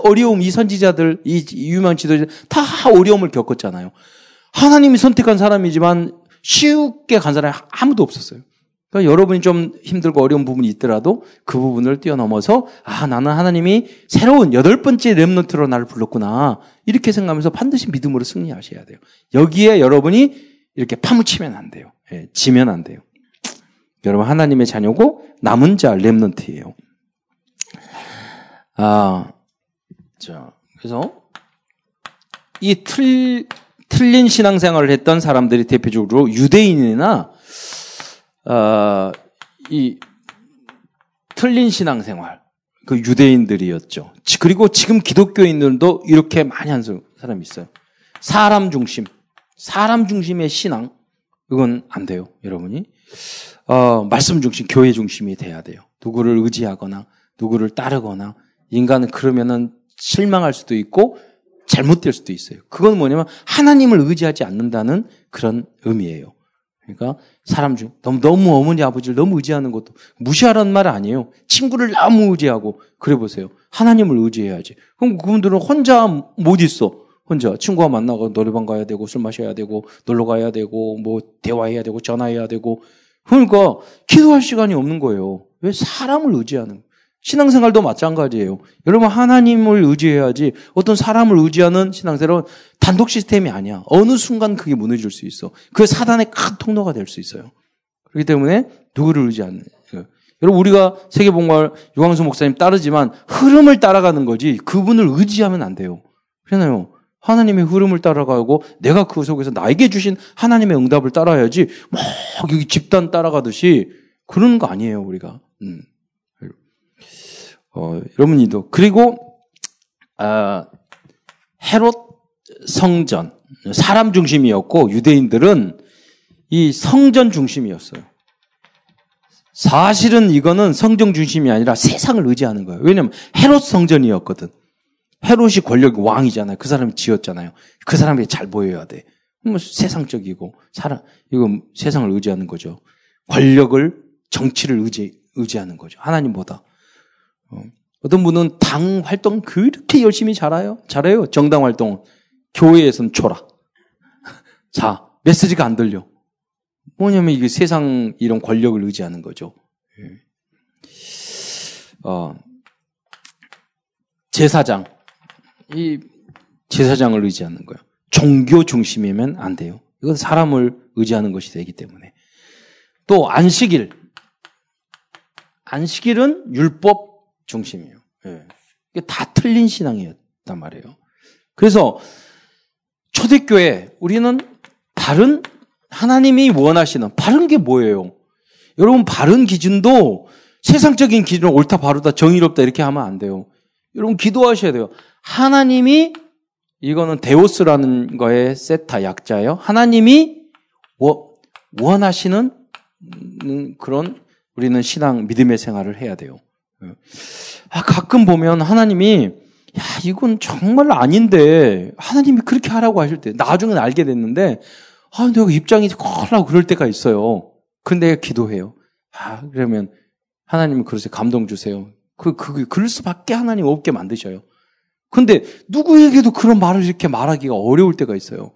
어려움 이 선지자들 이 유명 지도자 다 어려움을 겪었잖아요. 하나님이 선택한 사람이지만 쉽게 간 사람이 아무도 없었어요. 그러니까 여러분이 좀 힘들고 어려운 부분이 있더라도 그 부분을 뛰어넘어서 아 나는 하나님이 새로운 여덟 번째 렘넌트로 나를 불렀구나 이렇게 생각하면서 반드시 믿음으로 승리하셔야 돼요. 여기에 여러분이 이렇게 파묻히면 안 돼요. 예, 지면 안 돼요. 여러분 하나님의 자녀고 남은 자 렘넌트예요. 아, 자 그래서 이 틀, 틀린 신앙생활을 했던 사람들이 대표적으로 유대인이나 어, 이 틀린 신앙생활 그 유대인들이었죠. 그리고 지금 기독교인들도 이렇게 많이 하는 사람이 있어요. 사람 중심, 사람 중심의 신앙 이건 안 돼요, 여러분이. 어, 말씀 중심, 교회 중심이 돼야 돼요. 누구를 의지하거나 누구를 따르거나 인간은 그러면은 실망할 수도 있고 잘못될 수도 있어요. 그건 뭐냐면 하나님을 의지하지 않는다는 그런 의미예요. 그러니까 사람 중 너무 너무 어머니 아버지를 너무 의지하는 것도 무시하라는 말 아니에요. 친구를 너무 의지하고 그래 보세요. 하나님을 의지해야지. 그럼 그분들은 혼자 못 있어. 혼자 친구와 만나고 노래방 가야 되고 술 마셔야 되고 놀러 가야 되고 뭐 대화해야 되고 전화해야 되고 그러니까 기도할 시간이 없는 거예요. 왜 사람을 의지하는 신앙생활도 마찬가지예요. 여러분 하나님을 의지해야지 어떤 사람을 의지하는 신앙생활은 단독 시스템이 아니야. 어느 순간 그게 무너질 수 있어. 그 사단의 큰 통로가 될 수 있어요. 그렇기 때문에 누구를 의지하는 여러분 우리가 세계봉말 유광수 목사님 따르지만 흐름을 따라가는 거지 그분을 의지하면 안 돼요. 그러나요? 하나님의 흐름을 따라가고 내가 그 속에서 나에게 주신 하나님의 응답을 따라야지 막 여기 집단 따라가듯이 그러는 거 아니에요 우리가. 음. 어, 여러분이도 그리고 아, 헤롯 성전 사람 중심이었고 유대인들은 이 성전 중심이었어요. 사실은 이거는 성전 중심이 아니라 세상을 의지하는 거예요. 왜냐하면 헤롯 성전이었거든. 헤롯이 권력 왕이잖아요. 그 사람이 지었잖아요. 그 사람이 잘 보여야 돼. 뭐 세상적이고 사람 이거 세상을 의지하는 거죠. 권력을 정치를 의지 의지하는 거죠. 하나님보다. 어. 어떤 분은 당 활동 그렇게 열심히 잘해요. 잘해요. 정당 활동. 교회에서는 초라. 자, 메시지가 안 들려. 뭐냐면 이게 세상 이런 권력을 의지하는 거죠. 예. 어, 제사장. 이 제사장을 의지하는 거예요. 종교 중심이면 안 돼요. 이건 사람을 의지하는 것이 되기 때문에. 또 안식일. 안식일은 율법 중심이에요. 예. 이게 다 틀린 신앙이었단 말이에요. 그래서 초대교회 우리는 바른 하나님이 원하시는 바른 게 뭐예요? 여러분 바른 기준도 세상적인 기준은 옳다 바르다 정의롭다 이렇게 하면 안 돼요. 여러분 기도하셔야 돼요. 하나님이 이거는 데오스라는 거의 세타 약자예요. 하나님이 원하시는 그런 우리는 신앙 믿음의 생활을 해야 돼요. 아, 가끔 보면 하나님이 야 이건 정말 아닌데 하나님이 그렇게 하라고 하실 때 나중에 알게 됐는데 아 내가 입장이 콜라고 그럴 때가 있어요. 근데 기도해요. 아 그러면 하나님이 그러세요. 감동 주세요. 그, 그, 그럴 수밖에 하나님 없게 만드셔요. 근데 누구에게도 그런 말을 이렇게 말하기가 어려울 때가 있어요.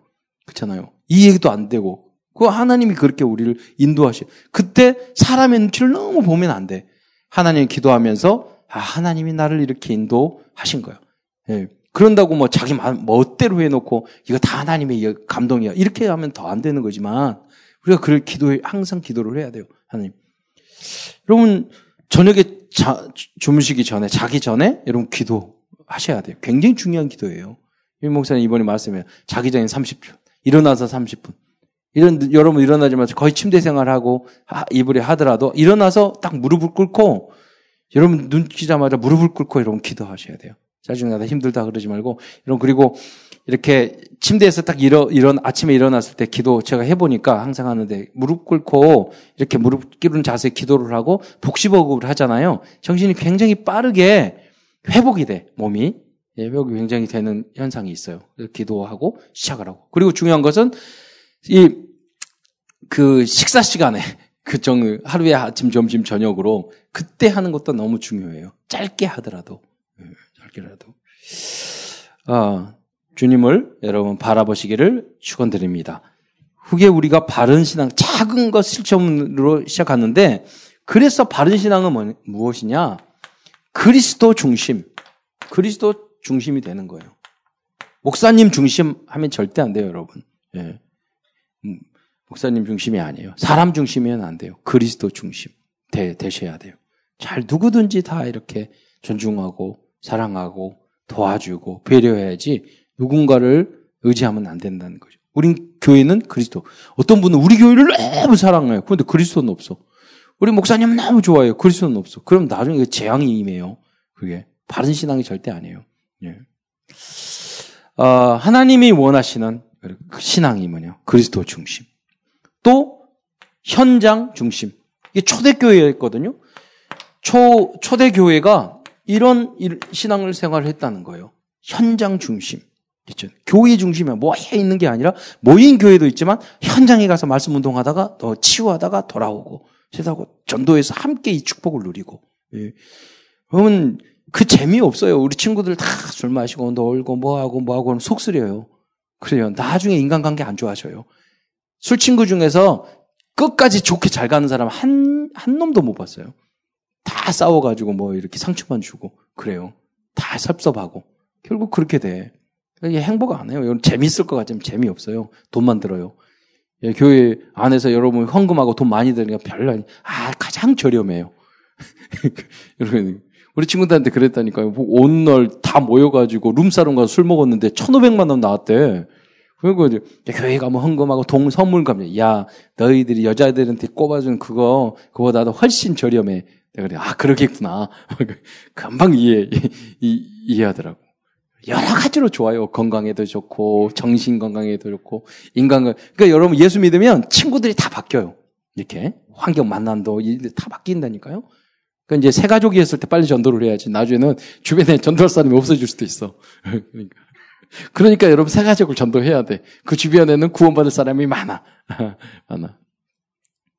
그렇잖아요. 이해도 안 되고. 그 하나님이 그렇게 우리를 인도하셔. 그때 사람의 눈치를 너무 보면 안 돼. 하나님 기도하면서 아, 하나님이 나를 이렇게 인도하신 거예요. 예. 그런다고 뭐 자기 멋대로 해놓고 이거 다 하나님의 감동이야. 이렇게 하면 더 안 되는 거지만 우리가 그럴 기도에 항상 기도를 해야 돼요. 하나님. 여러분 저녁에 자, 주무시기 전에 자기 전에 여러분 기도하셔야 돼요. 굉장히 중요한 기도예요. 유 목사님 이번에 말씀해 자기 전에 30분 일어나서 30분 이런 여러분 일어나자마자 거의 침대 생활하고 이불에 하더라도 일어나서 딱 무릎을 꿇고 여러분 눈 뜨자마자 무릎을 꿇고 여러분 기도하셔야 돼요. 짜증나다 힘들다 그러지 말고 여러분 그리고 이렇게 침대에서 딱 일어 일어 아침에 일어났을 때 기도 제가 해보니까 항상 하는데 무릎 꿇고 이렇게 무릎 꿇은 자세 기도를 하고 복식호흡을 하잖아요. 정신이 굉장히 빠르게 회복이 돼 몸이 예, 회복이 굉장히 되는 현상이 있어요. 기도하고 시작을 하고 그리고 중요한 것은 이
그 식사 시간에 그 정, 하루에 아침, 점심, 저녁으로 그때 하는 것도 너무 중요해요. 짧게 하더라도. 예, 짧게라도. 아, 주님을 여러분 바라보시기를 축원드립니다. 후에 우리가 바른 신앙, 작은 것 실천으로 시작하는데, 그래서 바른 신앙은 무엇이냐? 그리스도 중심. 그리스도 중심이 되는 거예요. 목사님 중심 하면 절대 안 돼요, 여러분. 예. 음, 목사님 중심이 아니에요. 사람 중심이면 안 돼요. 그리스도 중심 되, 되셔야 돼요. 잘 누구든지 다 이렇게 존중하고 사랑하고 도와주고 배려해야지 누군가를 의지하면 안 된다는 거죠. 우린 교회는 그리스도. 어떤 분은 우리 교회를 너무 사랑해요. 그런데 그리스도는 없어. 우리 목사님 너무 좋아해요. 그리스도는 없어. 그럼 나중에 재앙이 임해요. 그게. 바른 신앙이 절대 아니에요. 예. 어, 하나님이 원하시는 그 신앙이 뭐냐? 그리스도 중심. 또 현장 중심. 이게 초대교회였거든요. 초, 초대교회가 이런 신앙을 생활을 했다는 거예요. 현장 중심. 그렇죠. 교회 중심에 모여 있는 게 아니라 모인 교회도 있지만 현장에 가서 말씀 운동하다가 또 치유하다가 돌아오고 세다고 전도해서 함께 이 축복을 누리고. 예. 그러면 그 재미 없어요. 우리 친구들 다 술 마시고 놀고 뭐하고 뭐하고 속쓰려요. 그래요. 나중에 인간관계 안 좋아져요. 술 친구 중에서 끝까지 좋게 잘 가는 사람 한, 한 놈도 못 봤어요. 다 싸워가지고 뭐 이렇게 상처만 주고 그래요. 다 섭섭하고. 결국 그렇게 돼. 이게 행복 안 해요. 재밌을 것 같지만 재미없어요. 돈만 들어요. 예, 교회 안에서 여러분 헌금하고 돈 많이 드니까 별로 아니, 아, 가장 저렴해요. 여러분, 우리 친구들한테 그랬다니까요. 온 날 다 모여가지고 룸사롱 가서 술 먹었는데 1,500만 원 나왔대. 그리고 이제 교회 가면 헌금하고 동 선물 가면 야 너희들이 여자들한테 꼽아준 그거 그거보다도 훨씬 저렴해. 내가 그래 아 그러겠구나. 금방 이해 이, 이해하더라고. 여러 가지로 좋아요. 건강에도 좋고 정신 건강에도 좋고 인간 그러니까 여러분 예수 믿으면 친구들이 다 바뀌어요. 이렇게 환경 만난도 다 바뀐다니까요. 그러니까 이제 새 가족이었을 때 빨리 전도를 해야지. 나중에는 주변에 전도할 사람이 없어질 수도 있어. 그러니까. 그러니까 여러분 새 가족을 전도해야 돼. 그 주변에는 구원받을 사람이 많아. 많아.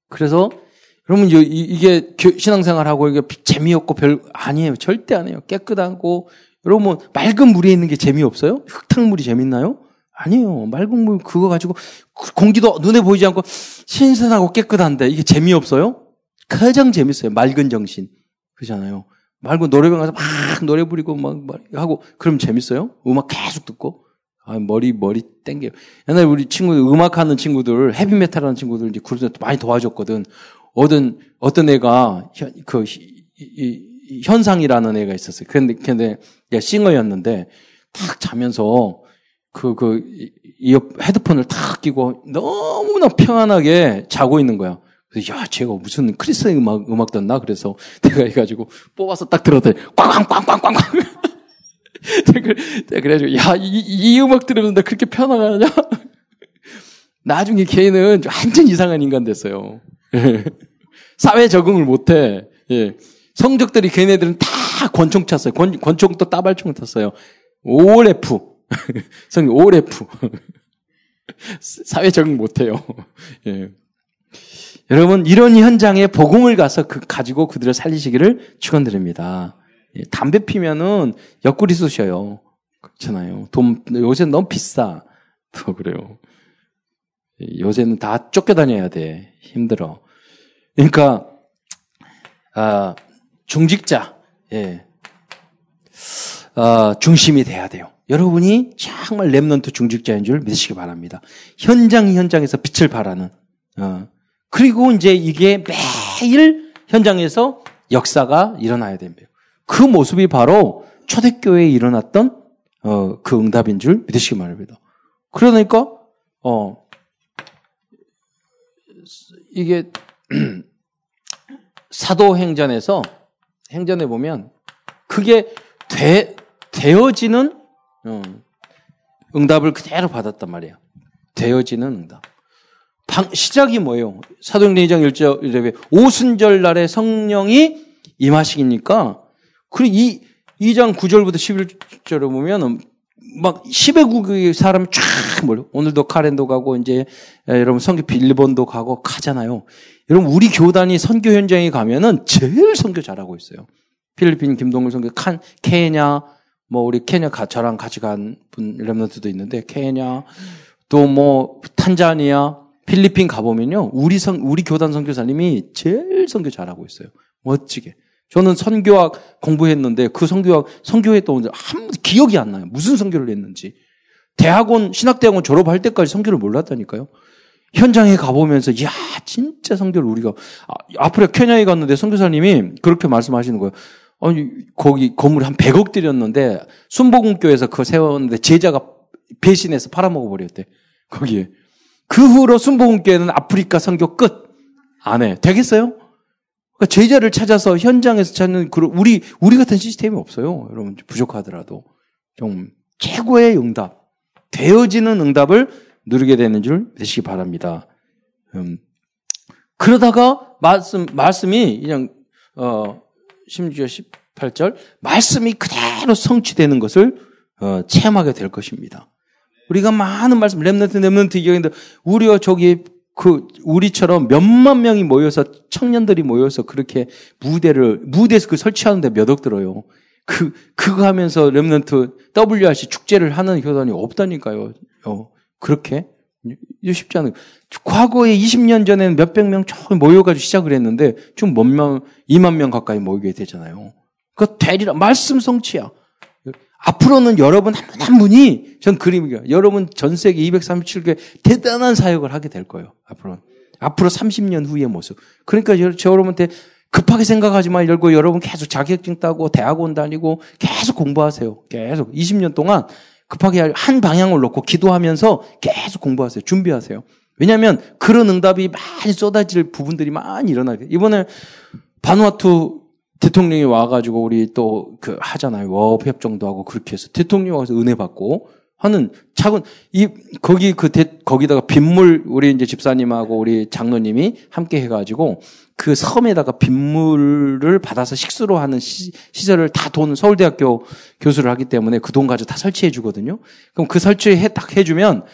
그래서 여러분 이게 신앙생활하고 이게 재미없고 별 아니에요. 절대 아니에요. 깨끗하고 여러분 맑은 물에 있는 게 재미없어요? 흙탕물이 재밌나요? 아니에요. 맑은 물 그거 가지고 공기도 눈에 보이지 않고 신선하고 깨끗한데 이게 재미없어요? 가장 재밌어요. 맑은 정신. 그잖아요. 말고 노래방 가서 막 노래 부리고 막, 하고 그럼 재밌어요? 음악 계속 듣고 아, 머리 머리 땡겨요. 옛날에 우리 친구들 음악하는 친구들 헤비메탈 하는 친구들 이제 그룹에서 많이 도와줬거든. 어떤 어떤 애가 현, 그 이, 이, 현상이라는 애가 있었어요. 그런데 근데 얘 싱어였는데 탁 자면서 그그 그, 이 헤드폰을 탁 끼고 너무나 평안하게 자고 있는 거야. 야, 제가 무슨 크리스찬 음악, 음악 듣나? 그래서 내가 해가지고 뽑아서 딱 들었더니 꽝꽝꽝꽝꽝꽝. 그래가지고, 야, 이, 이 음악 들으면 나 그렇게 편안하냐? 나중에 걔는 완전 이상한 인간 됐어요. 사회 적응을 못해. 예. 성적들이 걔네들은 다 권총 찼어요. 권, 권총도 따발총 탔어요. OLF. 성 OLF. 사회 적응 못해요. 예. 여러분 이런 현장에 복음을 가서 그 가지고 그들을 살리시기를 축원드립니다. 예, 담배 피면은 옆구리 쑤셔요. 그렇잖아요. 돈 요새 너무 비싸. 또 그래요. 예, 요새는 다 쫓겨다녀야 돼. 힘들어. 그러니까 아, 중직자, 예, 아, 중심이 돼야 돼요. 여러분이 정말 Remnant 중직자인 줄 믿으시기 바랍니다. 현장 현장에서 빛을 발하는 어, 그리고 이제 이게 매일 현장에서 역사가 일어나야 됩니다. 그 모습이 바로 초대교회에 일어났던 어, 그 응답인 줄 믿으시기 바랍니다. 그러니까 어, 이게 사도행전에서 행전에 보면 그게 되, 되어지는 어, 응답을 그대로 받았단 말이에요. 되어지는 응답. 방, 시작이 뭐예요? 사도행전 2장 1절에 오순절 날에 성령이 임하시니까 그리고 이 2장 9절부터 11절을 보면
막 10의 국의 사람이 쫙 몰려. 오늘도 카렌도 가고 이제 여러분 선교 빌리본도 가고 가잖아요. 여러분 우리 교단이 선교 현장에 가면은 제일 선교 잘하고 있어요. 필리핀 김동글 선교 칸 케냐 뭐 우리 케냐 가 저랑 같이 간 분 렘런트도 있는데 케냐 또 뭐 탄자니아 필리핀 가보면요 우리 선 우리 교단 선교사님이 제일 선교 잘하고 있어요. 멋지게. 저는 선교학 공부했는데 그 선교학 선교했던 한 기억이 안 나요. 무슨 선교를 했는지. 대학원 신학대학원 졸업할 때까지 선교를 몰랐다니까요. 현장에 가보면서 야 진짜 선교를 우리가 아, 앞으로 케냐에 갔는데 선교사님이 그렇게 말씀하시는 거예요. 아니 거기 건물 한 100억 들였는데 순복음교에서 그거 세웠는데 제자가 배신해서 팔아먹어 버렸대. 거기에 그 후로 순복음교회는 아프리카 선교 끝. 안 해. 되겠어요? 그러니까 제자를 찾아서 현장에서 찾는 그런 우리 우리 같은 시스템이 없어요. 여러분 부족하더라도 좀 최고의 응답, 되어지는 응답을 누리게 되는 줄 되시기 바랍니다. 음, 그러다가 말씀 말씀이 그냥 어 심지어 18절 말씀이 그대로 성취되는 것을 어, 체험하게 될 것입니다. 우리가 많은 말씀 렘넌트 렘넌트 얘기하는데 우리가 저기 그 우리처럼 몇만 명이 모여서 청년들이 모여서 그렇게 무대를 무대에서 그 설치하는데 몇 억 들어요. 그 그거 하면서 렘넌트 WRC 축제를 하는 교단이 없다니까요. 어, 그렇게 쉽지 않은. 과거에 20년 전에는 몇백 명 처음 모여가지고 시작을 했는데 지금 몇 명, 2만 명 가까이 모이게 되잖아요. 그 대리라 말씀 성취야. 앞으로는 여러분 한 분 한 분이 전 그림이에요. 여러분 전 세계 237개 대단한 사역을 하게 될 거예요. 앞으로 앞으로 30년 후의 모습. 그러니까 저 여러분한테 급하게 생각하지 말고 여러분 계속 자격증 따고 대학원 다니고 계속 공부하세요. 계속 20년 동안 급하게 한 방향을 놓고 기도하면서 계속 공부하세요. 준비하세요. 왜냐하면 그런 응답이 많이 쏟아질 부분들이 많이 일어나게. 이번에 바누아투 대통령이 와가지고 우리 또 그 하잖아요. 워업 협정도 하고 그렇게 해서 대통령 와서 은혜 받고 하는 작은 이 거기 그 대, 거기다가 빗물 우리 이제 집사님하고 우리 장로님이 함께 해가지고 그 섬에다가 빗물을 받아서 식수로 하는 시, 시설을 다 돈 서울대학교 교수를 하기 때문에 그 돈 가지고 다 설치해 주거든요. 그럼 그 설치해 딱 해주면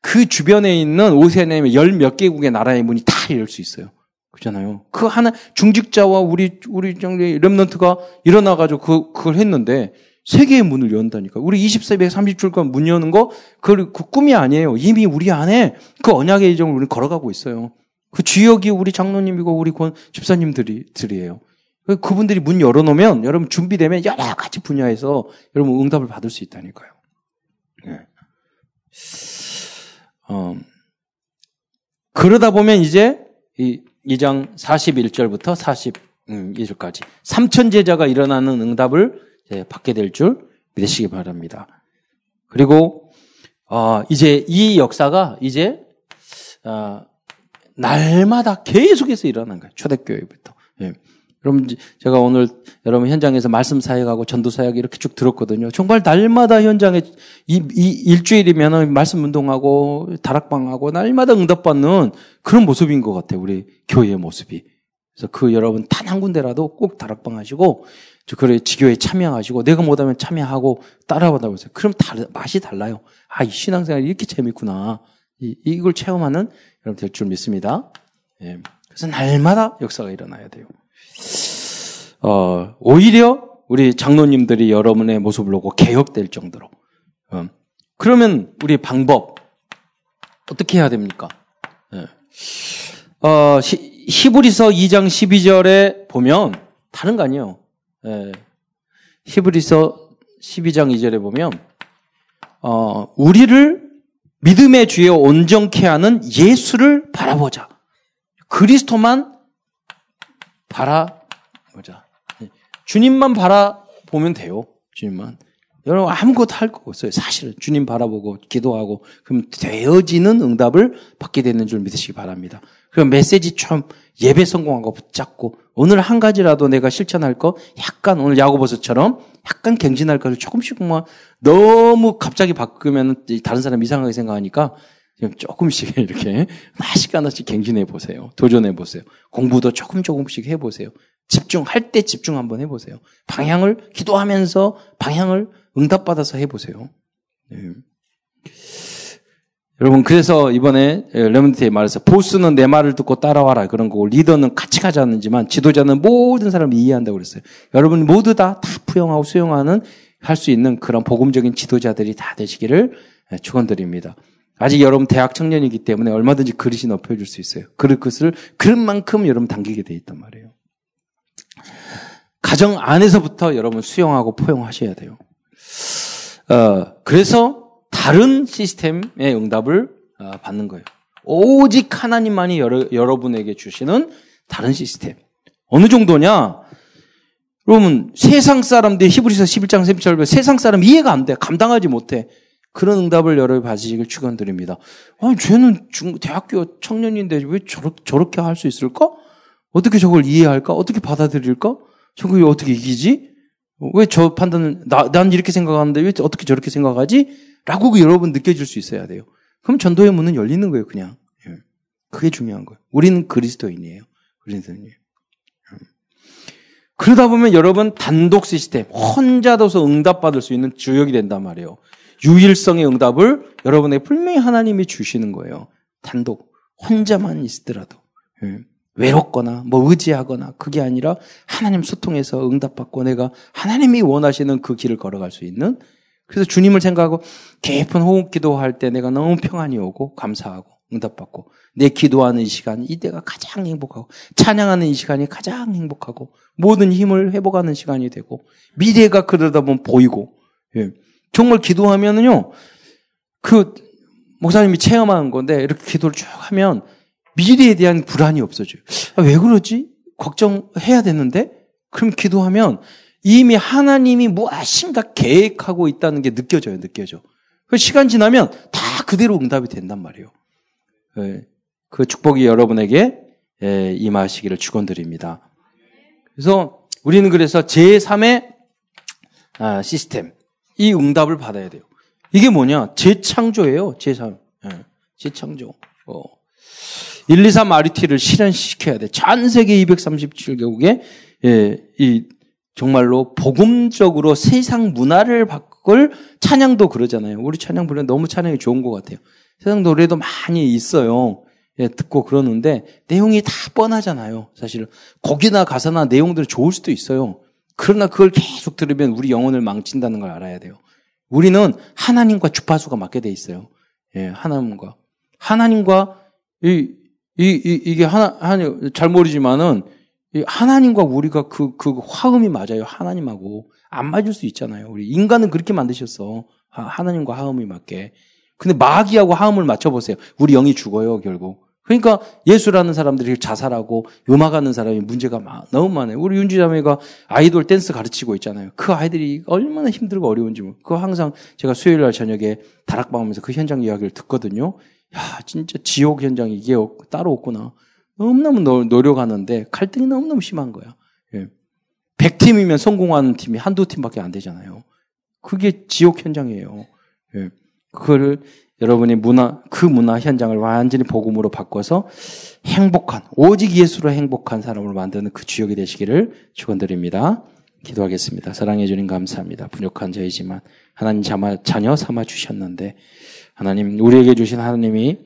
그 주변에 있는 오세아니아 열몇 개국의 나라의 문이 다 열 수 있어요. 그잖아요. 그 하나 중직자와 우리 우리 정리 렘넌트가 일어나 가지고 그 그걸 했는데 세계의 문을 연다니까. 우리 24백 30줄간 문 여는 거 그, 그 꿈이 아니에요. 이미 우리 안에 그 언약의 이정을 우리 걸어가고 있어요. 그 주역이 우리 장로님이고 우리 권 집사님들이 들이에요. 그 그분들이 문 열어놓으면 여러분 준비되면 여러 가지 분야에서 여러분 응답을 받을 수 있다니까요. 네. 어, 그러다 보면 이제 이 2장 41절부터 42절까지 3천 제자가 일어나는 응답을 받게 될 줄 믿으시기 바랍니다. 그리고 어, 이제 이 역사가 이제 어, 날마다 계속해서 일어난 거예요. 초대교회부터. 예. 여러분 제가 오늘 여러분 현장에서 말씀 사역하고 전도 사역 이렇게 쭉 들었거든요. 정말 날마다 현장에 이, 이 일주일이면 말씀 운동하고 다락방하고 날마다 응답받는 그런 모습인 것 같아요. 우리 교회의 모습이. 그래서 그 여러분 단 한 군데라도 꼭 다락방 하시고 그래 지교에 참여하시고 내가 못하면 참여하고 따라받아 보세요. 그럼 다 맛이 달라요. 아, 이 신앙생활이 이렇게 재밌구나. 이, 이걸 체험하는 여러분 될 줄 믿습니다. 예. 그래서 날마다 역사가 일어나야 돼요. 어, 오히려 우리 장로님들이 여러분의 모습을 보고 개혁될 정도로. 어, 그러면 우리 방법 어떻게 해야 됩니까? 예. 어, 히브리서 2장 12절에 보면 다른 거 아니에요. 예. 히브리서 12장 2절에 보면 어, 우리를 믿음의 주에 온전케 하는 예수를 바라보자. 그리스도만 바라보자. 예. 주님만 바라보면 돼요. 주님만. 여러분 아무것도 할 거 없어요. 사실은 주님 바라보고 기도하고 그럼 되어지는 응답을 받게 되는 줄 믿으시기 바랍니다. 그 메시지 좀 예배 성공한 거 붙잡고 오늘 한 가지라도 내가 실천할 거 약간 오늘 야고보서처럼 약간 갱신할 것을 조금씩만 너무 갑자기 바꾸면 다른 사람 이상하게 생각하니까 그냥 조금씩 이렇게 하나씩 하나씩 갱신해 보세요. 도전해 보세요. 공부도 조금 조금씩 해 보세요. 집중할 때 집중 한번 해 보세요. 방향을 기도하면서 방향을 응답받아서 해 보세요.
네. 여러분 그래서 이번에 레몬트에 말해서 보스는 내 말을 듣고 따라와라 그런 거고 리더는 같이 가자는지만 지도자는 모든 사람을 이해한다고 그랬어요. 여러분 모두 다, 다 부영하고 수용하는 할 수 있는 그런 복음적인 지도자들이 다 되시기를 축원드립니다. 아직 여러분 대학 청년이기 때문에 얼마든지 그릇이 높여줄 수 있어요. 그릇을 그릇만큼 여러분 당기게 돼 있단 말이에요. 가정 안에서부터 여러분 수용하고 포용하셔야 돼요. 어, 그래서 다른 시스템의 응답을 어, 받는 거예요. 오직 하나님만이 여러, 여러분에게 주시는 다른 시스템. 어느 정도냐? 여러분, 세상 사람들, 히브리서 11장 3절, 세상 사람 이해가 안 돼. 감당하지 못해. 그런 응답을 여러분 받으시길 축원드립니다. 아, 쟤는 중, 대학교 청년인데 왜 저렇게, 저렇게 할 수 있을까? 어떻게 저걸 이해할까? 어떻게 받아들일까? 저걸 어떻게 이기지? 왜 저 판단을, 나, 난 이렇게 생각하는데 왜 어떻게 저렇게 생각하지? 라고 여러분 느껴질 수 있어야 돼요. 그럼 전도의 문은 열리는 거예요, 그냥. 예. 그게 중요한 거예요. 우리는 그리스도인이에요. 그리스도인이에요. 예. 그러다 보면 여러분 단독 시스템, 혼자 둬서 응답받을 수 있는 주역이 된단 말이에요. 유일성의 응답을 여러분에게 분명히 하나님이 주시는 거예요. 단독, 혼자만 있더라도. 예. 외롭거나 뭐 의지하거나 그게 아니라 하나님 소통해서 응답받고 내가 하나님이 원하시는 그 길을 걸어갈 수 있는 그래서 주님을 생각하고 깊은 호흡 기도할 때 내가 너무 평안이 오고 감사하고 응답받고 내 기도하는 시간 이때가 가장 행복하고 찬양하는 이 시간이 가장 행복하고 모든 힘을 회복하는 시간이 되고 미래가 그러다 보면 보이고 예. 정말 기도하면은요 그 목사님이 체험한 건데 이렇게 기도를 쭉 하면 미래에 대한 불안이 없어져요. 아, 왜 그러지? 걱정해야 되는데 그럼 기도하면 이미 하나님이 무엇인가 계획하고 있다는 게 느껴져요, 느껴져. 그 시간 지나면 다 그대로 응답이 된단 말이에요. 예, 그 축복이 여러분에게 예, 임하시기를 축원드립니다. 그래서 우리는 그래서 제3의 아, 시스템, 이 응답을 받아야 돼요. 이게 뭐냐? 재창조예요, 제3. 예, 재창조. 어. 1, 2, 3 RT를 실현시켜야 돼. 전 세계 237개국에 예, 이 정말로 복음적으로 세상 문화를 바꿀 찬양도 그러잖아요. 우리 찬양 부르면 너무 찬양이 좋은 것 같아요. 세상 노래도 많이 있어요. 예, 듣고 그러는데 내용이 다 뻔하잖아요. 사실 곡이나 가사나 내용들이 좋을 수도 있어요. 그러나 그걸 계속 들으면 우리 영혼을 망친다는 걸 알아야 돼요. 우리는 하나님과 주파수가 맞게 돼 있어요. 예, 하나님과 하나님과 이, 이, 이 이게 하나 하나님 잘 모르지만은 하나님과 우리가 그, 그 화음이 맞아요. 하나님하고. 안 맞을 수 있잖아요. 우리 인간은 그렇게 만드셨어. 하나님과 화음이 맞게. 근데 마귀하고 화음을 맞춰보세요. 우리 영이 죽어요, 결국. 그러니까 예수라는 사람들이 자살하고 음악하는 사람이 문제가 너무 많아요. 우리 윤지자매가 아이돌 댄스 가르치고 있잖아요. 그 아이들이 얼마나 힘들고 어려운지. 뭐. 그거 항상 제가 수요일 날 저녁에 다락방 하면서 그 현장 이야기를 듣거든요. 야, 진짜 지옥 현장이 이게 따로 없구나. 너무너무 노력하는데 갈등이 너무너무 심한 거야. 예. 100팀이면 성공하는 팀이 한두 팀밖에 안 되잖아요. 그게 지옥 현장이에요. 예. 그거를 여러분이 문화, 그 문화 현장을 완전히 복음으로 바꿔서 행복한, 오직 예수로 행복한 사람을 만드는 그 주역이 되시기를 축원드립니다. 기도하겠습니다. 사랑해 주님 감사합니다. 부족한 저이지만 하나님 자녀 삼아 주셨는데 하나님 우리에게 주신 하나님이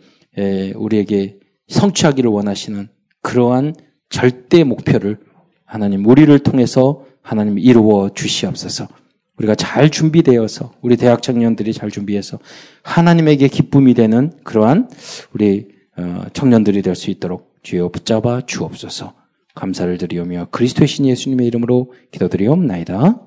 우리에게 성취하기를 원하시는 그러한 절대 목표를 하나님 우리를 통해서 하나님 이루어 주시옵소서. 우리가 잘 준비되어서 우리 대학 청년들이 잘 준비해서 하나님에게 기쁨이 되는 그러한 우리 어, 청년들이 될 수 있도록 주여 붙잡아 주옵소서. 감사를 드리오며 그리스도의 신 예수님의 이름으로 기도드리옵나이다.